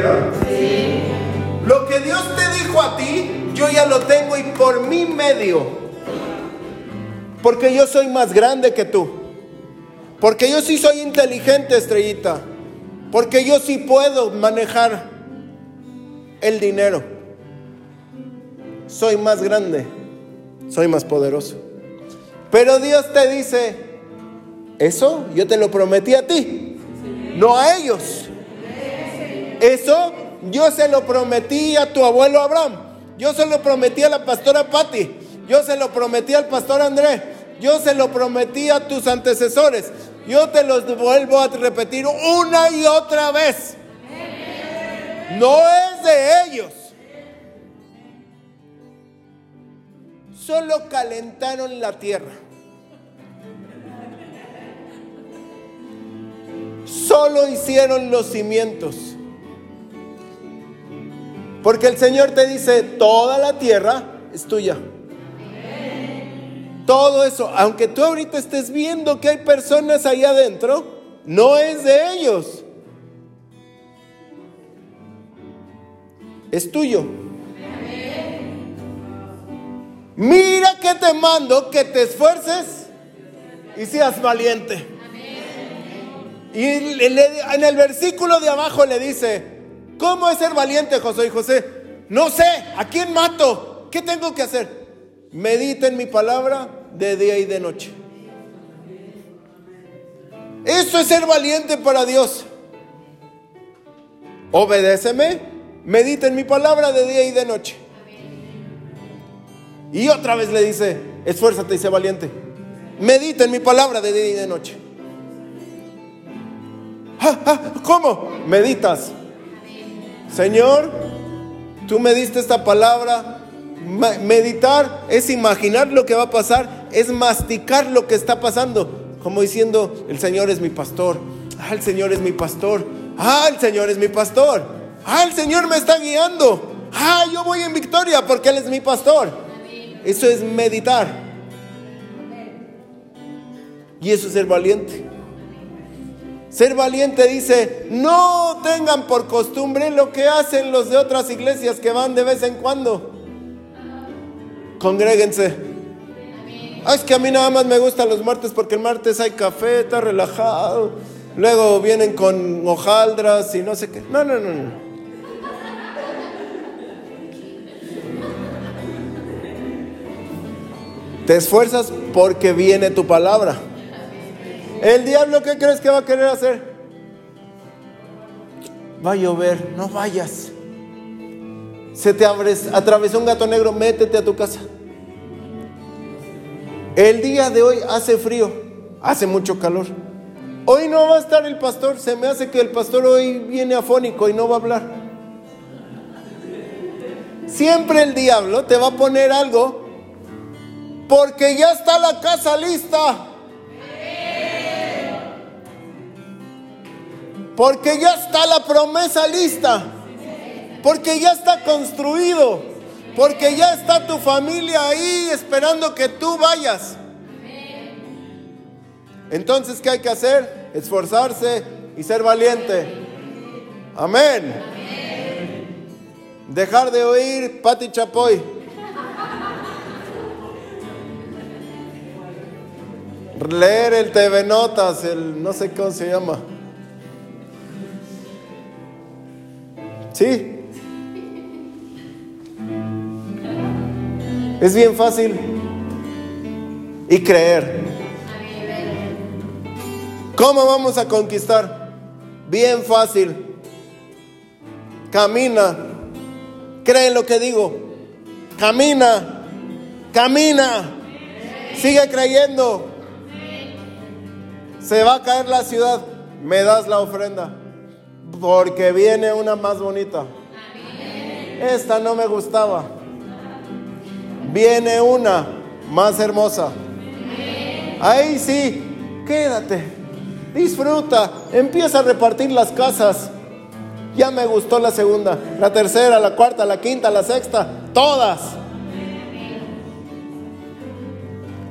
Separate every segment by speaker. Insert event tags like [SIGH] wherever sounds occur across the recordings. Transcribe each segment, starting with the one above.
Speaker 1: entendieron? Sí. Lo que Dios te dijo a ti, yo ya lo tengo y por mi medio. Porque yo soy más grande que tú. Porque yo sí soy inteligente, estrellita. Porque yo sí puedo manejar el dinero. Soy más grande. Soy más poderoso. Pero Dios te dice, eso yo te lo prometí a ti, no a ellos. Eso yo se lo prometí a tu abuelo Abraham. Yo se lo prometí a la pastora Patti. Yo se lo prometí al pastor André. Yo se lo prometí a tus antecesores. Yo te los vuelvo a repetir una y otra vez. No es de ellos. Solo calentaron la tierra. Solo hicieron los cimientos. Porque el Señor te dice, toda la tierra es tuya. Todo eso, aunque tú ahorita estés viendo que hay personas ahí adentro, no es de ellos. Es tuyo. Mira que te mando que te esfuerces y seas valiente. Y en el versículo de abajo le dice, ¿cómo es ser valiente José y José? No sé, ¿a quién mato? ¿Qué tengo que hacer? Medita en mi palabra de día y de noche. Eso es ser valiente para Dios. Obedéceme, medita en mi palabra de día y de noche. Y otra vez le dice, esfuérzate y sé valiente. Medita en mi palabra de día y de noche. Ah, ah, ¿Cómo? Meditas. Señor, tú me diste esta palabra Meditar es imaginar lo que va a pasar, es masticar lo que está pasando, como diciendo, el Señor es mi pastor, ah, el Señor es mi pastor, ah, el Señor es mi pastor, ah, el Señor me está guiando, ah, yo voy en victoria porque Él es mi pastor. Eso es meditar. Y eso es ser valiente. Ser valiente dice, no tengan por costumbre lo que hacen los de otras iglesias que van de vez en cuando Congréguense. Ah, es que a mí nada más me gustan los martes porque el martes hay café, está relajado. Luego vienen con hojaldras y no sé qué. No, no, no, no. Te esfuerzas porque viene tu palabra. El diablo, ¿qué crees que va a querer hacer? Va a llover, no vayas. Se te atravesó un gato negro, métete a tu casa. El día de hoy hace frío, hace mucho calor. Hoy no va a estar el pastor, se me hace que el pastor hoy viene afónico y no va a hablar. Siempre el diablo te va a poner algo porque ya está la casa lista. Porque ya está la promesa lista. Porque ya está construido. Porque ya está tu familia ahí esperando que tú vayas. Entonces, ¿qué hay que hacer? Esforzarse y ser valiente. Amén. Dejar de oír Pati Chapoy. Leer el TV Notas, el no sé cómo se llama. ¿Sí? Es bien fácil. Y creer. ¿Cómo vamos a conquistar? Bien fácil. Camina. Cree en lo que digo. Camina. Camina. Sigue creyendo. Se va a caer la ciudad. Me das la ofrenda. Porque viene una más bonita. Esta no me gustaba viene una más hermosa. Ahí sí, quédate, disfruta, empieza a repartir las casas. Ya me gustó la segunda, la tercera, la cuarta, la quinta, la sexta, todas.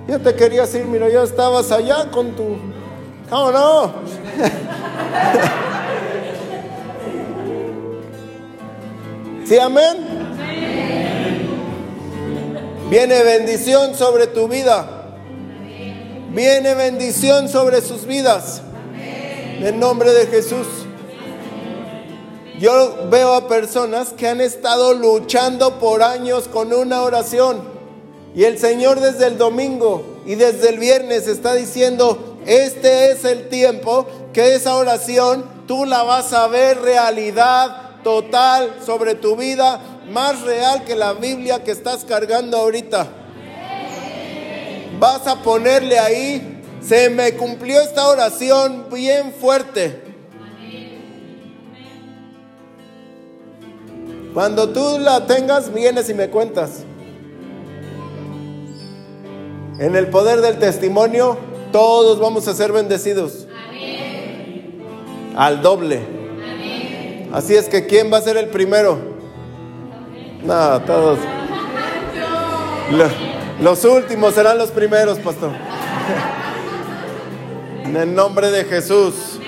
Speaker 1: Ya te querías ir, mira, ya estabas allá con tu... ¿Cómo no? [LAUGHS] ¿Sí, amén? Viene bendición sobre tu vida. Viene bendición sobre sus vidas. En nombre de Jesús. Yo veo a personas que han estado luchando por años con una oración. Y el Señor desde el domingo y desde el viernes está diciendo, este es el tiempo que esa oración tú la vas a ver realidad total sobre tu vida, más real que la Biblia que estás cargando ahorita. Vas a ponerle ahí, se me cumplió esta oración bien fuerte. Cuando tú la tengas, vienes y me cuentas. En el poder del testimonio, todos vamos a ser bendecidos. Al doble. Así es que, ¿quién va a ser el primero? No, todos. Los últimos serán los primeros, pastor. En el nombre de Jesús.